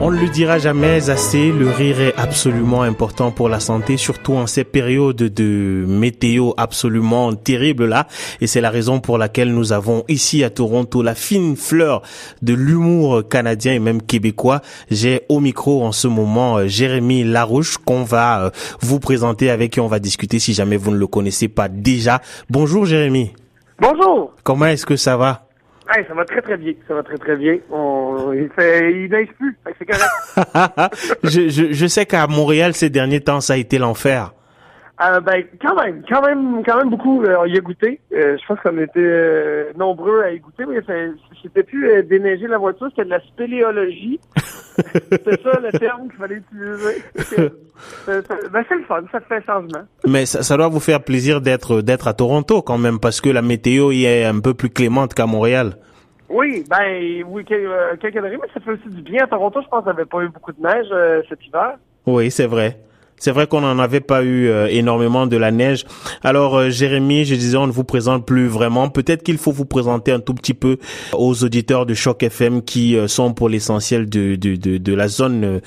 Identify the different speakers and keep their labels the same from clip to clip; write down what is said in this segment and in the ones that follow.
Speaker 1: On ne le dira jamais assez, le rire est absolument important pour la santé, surtout en ces périodes de météo absolument terribles là. Et c'est la raison pour laquelle nous avons ici à Toronto la fine fleur de l'humour canadien et même québécois. J'ai au micro en ce moment euh, Jérémy Larouche qu'on va euh, vous présenter avec qui on va discuter si jamais vous ne le connaissez pas déjà. Bonjour Jérémy.
Speaker 2: Bonjour.
Speaker 1: Comment est-ce que ça va?
Speaker 2: Hey, ça va très très bien, ça va très très bien. On, il fait, il neige plus, c'est correct.
Speaker 1: je, je, je sais qu'à Montréal ces derniers temps ça a été l'enfer.
Speaker 2: Euh, ben quand même, quand même, quand même beaucoup. Euh, on y a goûté. Euh, je pense qu'on était euh, nombreux à y goûter, mais c'était plus euh, déneiger la voiture, c'était de la spéléologie. c'est ça le terme qu'il fallait utiliser. ben c'est le fun, ça fait changement.
Speaker 1: Mais ça, ça doit vous faire plaisir d'être d'être à Toronto quand même, parce que la météo y est un peu plus clémente qu'à Montréal.
Speaker 2: Oui, ben oui, quelques années, mais ça fait aussi du bien à Toronto. Je pense qu'il n'y avait pas eu beaucoup de neige cet hiver.
Speaker 1: Oui, c'est vrai. C'est vrai qu'on n'en avait pas eu euh, énormément de la neige. Alors, euh, Jérémy, je disais, on ne vous présente plus vraiment. Peut-être qu'il faut vous présenter un tout petit peu aux auditeurs de Choc FM qui euh, sont pour l'essentiel de, de, de, de, la zone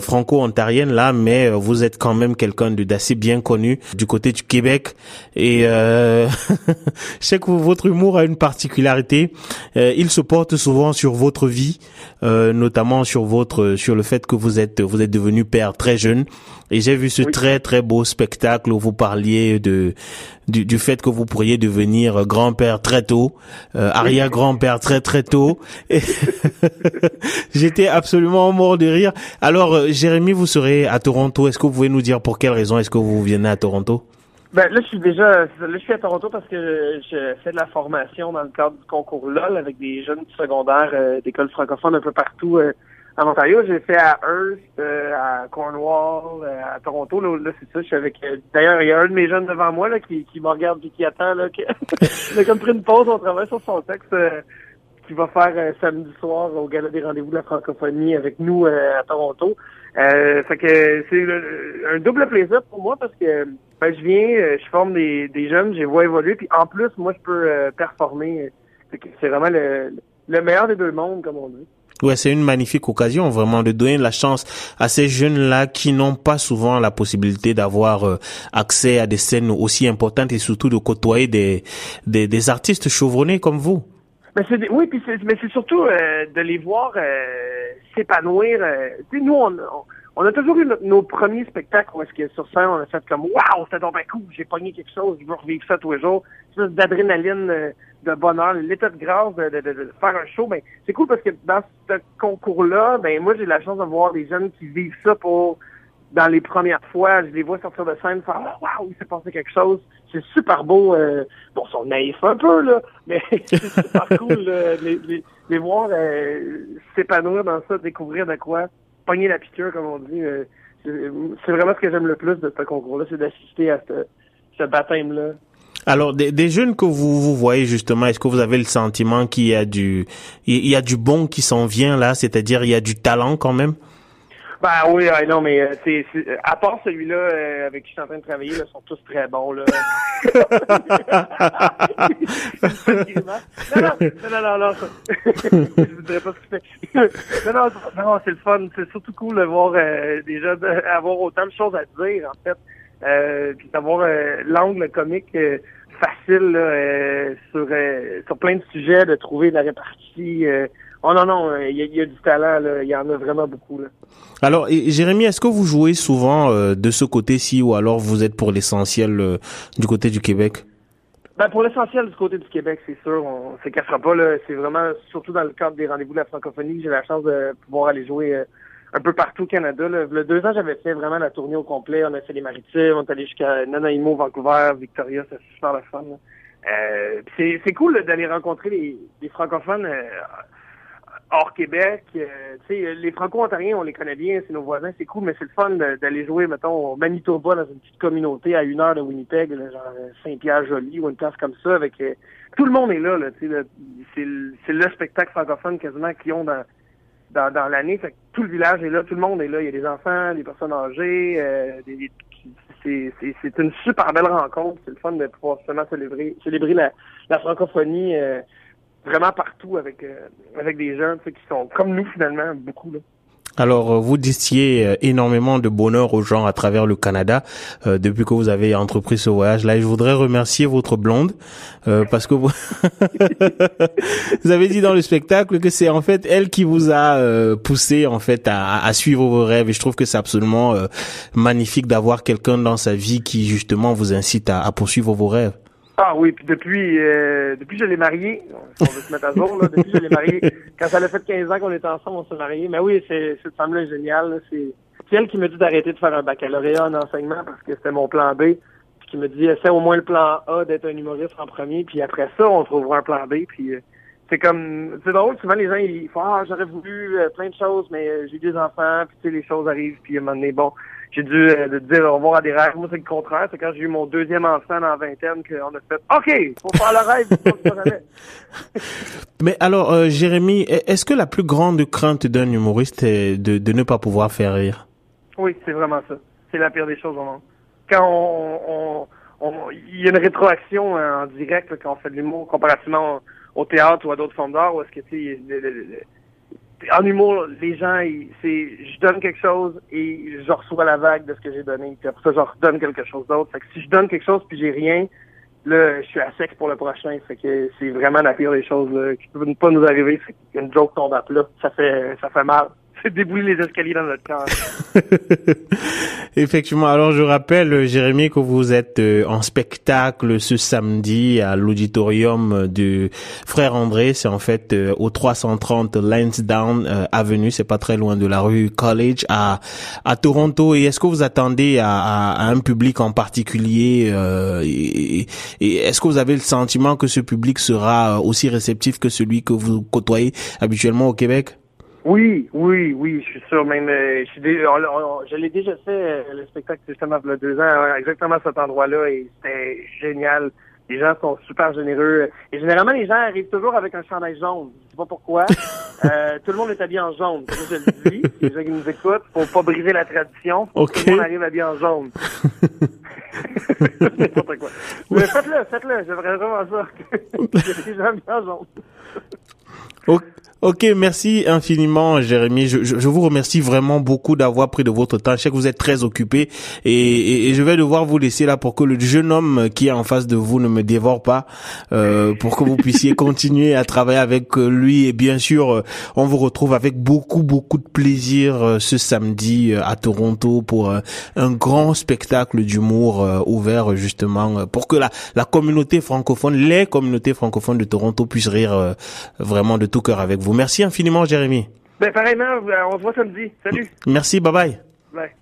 Speaker 1: franco-ontarienne là, mais vous êtes quand même quelqu'un d'assez bien connu du côté du Québec. Et je sais que votre humour a une particularité. il se porte souvent sur votre vie, notamment sur votre sur le fait que vous êtes vous êtes devenu père très jeune. J'ai vu ce très très beau spectacle où vous parliez de du, du fait que vous pourriez devenir grand-père très tôt, euh, arrière-grand-père très très tôt. J'étais absolument mort de rire. Alors, euh, Jérémy, vous serez à Toronto. Est-ce que vous pouvez nous dire pour quelle raison est-ce que vous venez à Toronto?
Speaker 2: Ben là, je suis déjà, là, je suis à Toronto parce que je fais de la formation dans le cadre du concours LOL avec des jeunes secondaires euh, d'écoles francophones un peu partout euh, en Ontario, j'ai fait à Hearst, euh, à Cornwall, euh, à Toronto. Là, c'est ça. Je suis avec. Euh, d'ailleurs, il y a un de mes jeunes devant moi là qui, qui me regarde et qui attend là. Il a comme pris une pause. On travaille sur son texte qui va faire samedi soir au gala des rendez-vous de la francophonie avec nous à Toronto. fait que c'est un double plaisir pour moi parce que ben, je viens, je forme des, des jeunes, je les vois évoluer, puis en plus, moi, je peux performer. C'est vraiment le, le meilleur des deux mondes, comme on dit.
Speaker 1: Ouais, c'est une magnifique occasion vraiment de donner la chance à ces jeunes-là qui n'ont pas souvent la possibilité d'avoir euh, accès à des scènes aussi importantes et surtout de côtoyer des, des, des artistes chevronnés comme vous.
Speaker 2: Mais c'est, oui, puis mais c'est surtout euh, de les voir euh, s'épanouir. sais, nous, on, on, a toujours eu nos premiers spectacles où est-ce que sur scène, on a fait comme « Wow, c'était donc bien cool, j'ai pogné quelque chose, je veux revivre ça tous les jours. » d'adrénaline de bonheur, l'état de grâce de, de, de, faire un show, ben c'est cool parce que dans ce concours-là, ben moi j'ai la chance de voir des jeunes qui vivent ça pour dans les premières fois, je les vois sortir de scène, faire waouh, il s'est passé quelque chose, c'est super beau. Euh, bon, ils sont naïfs un peu là, mais c'est super cool les, les, les, voir euh, s'épanouir dans ça, découvrir de quoi, pogner la piqûre comme on dit. C'est vraiment ce que j'aime le plus de ce concours-là, c'est d'assister à ce, ce baptême-là.
Speaker 1: Alors, des, des, jeunes que vous, vous voyez justement, est-ce que vous avez le sentiment qu'il y a du, il y a du bon qui s'en vient là, c'est-à-dire il y a du talent quand même?
Speaker 2: Ben oui, non, mais euh, c'est, à part celui-là euh, avec qui je suis en train de travailler, là, sont tous très bons là. non, non, non, non, non, je voudrais pas ce que non, non, non, c'est le fun. C'est surtout cool de voir euh, jeunes avoir autant de choses à dire en fait euh, puis d'avoir euh, l'angle comique euh, facile euh, sur sur plein de sujets, de trouver la répartie. Oh non, non, il y, a, du talent, il y en a vraiment beaucoup. Là.
Speaker 1: Alors, Jérémy, est-ce que vous jouez souvent de ce côté-ci ou alors vous êtes pour l'essentiel du côté du Québec?
Speaker 2: Ben pour l'essentiel du côté du Québec, c'est sûr, on se cachera pas. Là, c'est vraiment surtout dans le cadre des rendez-vous de la francophonie que j'ai la chance de pouvoir aller jouer un peu partout au Canada. Là. Le deux ans, j'avais fait vraiment la tournée au complet. On a fait les maritimes, on est allé jusqu'à Nanaimo, Vancouver, Victoria, c'est super le fun. Euh, c'est cool d'aller rencontrer les, les francophones euh, hors Québec. Euh, les franco-ontariens, on les connaît bien, c'est nos voisins, c'est cool, mais c'est le fun d'aller jouer, mettons, au Manitoba, dans une petite communauté à une heure de Winnipeg, genre Saint-Pierre-Joli ou une place comme ça, avec tout le monde est là, là c'est le spectacle francophone quasiment qu'ils ont dans dans, dans l'année. Tout le village est là, tout le monde est là. Il y a des enfants, des personnes âgées. Euh, des, c'est c'est une super belle rencontre. C'est le fun de pouvoir justement célébrer célébrer la, la francophonie euh, vraiment partout avec euh, avec des gens qui sont comme nous finalement beaucoup là.
Speaker 1: Alors, euh, vous disiez euh, énormément de bonheur aux gens à travers le Canada euh, depuis que vous avez entrepris ce voyage-là. je voudrais remercier votre blonde parce que vous... vous avez dit dans le spectacle que c'est en fait elle qui vous a poussé en fait à, à, suivre vos rêves. Et je trouve que c'est absolument magnifique d'avoir quelqu'un dans sa vie qui justement vous incite à, à poursuivre vos rêves.
Speaker 2: Ah oui, puis depuis, euh, depuis je l'ai marié, on veut se mettre à jour, là, depuis je l'ai marié, quand ça a fait 15 ans qu'on était ensemble, on s'est marié. Mais oui, c'est, cette femme-là est géniale. C'est, elle qui m'a dit d'arrêter de faire un baccalauréat en enseignement parce que c'était mon plan B. Puis qui me dit, essaie au moins le plan A d'être un humoriste en premier, puis après ça, on trouvera un plan B. Puis euh, c'est comme, c'est drôle, souvent les gens, ils font, ah, j'aurais voulu euh, plein de choses, mais j'ai des enfants, puis tu sais, les choses arrivent, puis à un moment donné, bon, j'ai dû euh, dire au revoir à des rêves. Moi, c'est le contraire. C'est quand j'ai eu mon deuxième enfant dans la vingtaine qu'on a fait OK, faut faire le rêve.
Speaker 1: Mais alors, euh, Jérémy, est-ce que la plus grande crainte d'un humoriste est de, de ne pas pouvoir faire rire?
Speaker 2: Oui, c'est vraiment ça. C'est la pire des choses au monde. Quand on, on, il y a une rétroaction euh, en direct quand on fait de l'humour comparativement au, théâtre ou à d'autres formes d'art, où est-ce que tu sais, en humour, les gens, c'est, je donne quelque chose et je reçois la vague de ce que j'ai donné. Puis après ça, je redonne quelque chose d'autre. Fait que si je donne quelque chose puis j'ai rien, là, je suis à sec pour le prochain. Fait que c'est vraiment la pire des choses là, qui peut pas nous arriver. Qu'une joke tombe à plat. Ça fait, ça fait mal. débouler les escaliers dans.
Speaker 1: Effectivement. Alors, je rappelle, Jérémy, que vous êtes euh, en spectacle ce samedi à l'auditorium de Frère André. C'est en fait euh, au 330 Lansdowne euh, Avenue. C'est pas très loin de la rue College à, Toronto. Et est-ce que vous attendez à, un public en particulier est-ce que vous avez le sentiment que ce public sera aussi réceptif que celui que vous côtoyez habituellement au Québec?
Speaker 2: Oui, oui, oui, je suis sûr. Même, euh, je, je l'ai déjà fait euh, le spectacle justement il y a deux ans, exactement à cet endroit-là, et c'était génial. Les gens sont super généreux. Et généralement, les gens arrivent toujours avec un chandail jaune. Je sais pas pourquoi. Euh, tout le monde est habillé en jaune. je le dis. Les gens qui nous écoutent, faut pas briser la tradition. Tout le monde arrive habillé en jaune. N'importe quoi. Mais faites-le, faites-le. J'aimerais vraiment ça. les gens habillés en jaune.
Speaker 1: Ok. Ok, merci infiniment, Jérémy. Je, je, vous remercie vraiment beaucoup d'avoir pris de votre temps. Je sais que vous êtes très occupé et, et, je vais devoir vous laisser là pour que le jeune homme qui est en face de vous ne me dévore pas, euh, pour que vous puissiez continuer à travailler avec lui. Et bien sûr, euh, on vous retrouve avec beaucoup, beaucoup de plaisir euh, ce samedi à Toronto pour un grand spectacle d'humour ouvert justement pour que la, la communauté francophone, les communautés francophones de Toronto puissent rire vraiment de tout cœur avec vous. Merci infiniment, Jérémy.
Speaker 2: Ben, pareillement, on se voit samedi. Salut.
Speaker 1: Merci, bye bye. Bye.